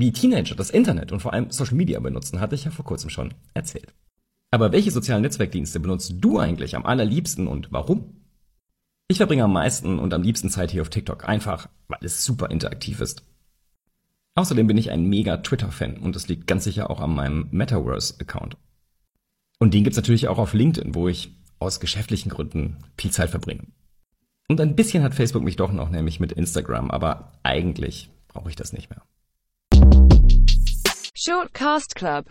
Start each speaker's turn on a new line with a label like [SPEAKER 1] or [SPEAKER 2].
[SPEAKER 1] Wie Teenager das Internet und vor allem Social Media benutzen, hatte ich ja vor kurzem schon erzählt. Aber welche sozialen Netzwerkdienste benutzt du eigentlich am allerliebsten und warum? Ich verbringe am meisten und am liebsten Zeit hier auf TikTok, einfach weil es super interaktiv ist. Außerdem bin ich ein mega Twitter-Fan und das liegt ganz sicher auch an meinem Metaverse-Account. Und den gibt's natürlich auch auf LinkedIn, wo ich aus geschäftlichen Gründen viel Zeit verbringe. Und ein bisschen hat Facebook mich doch noch, nämlich mit Instagram, aber eigentlich brauche ich das nicht mehr.
[SPEAKER 2] Short Cast Club.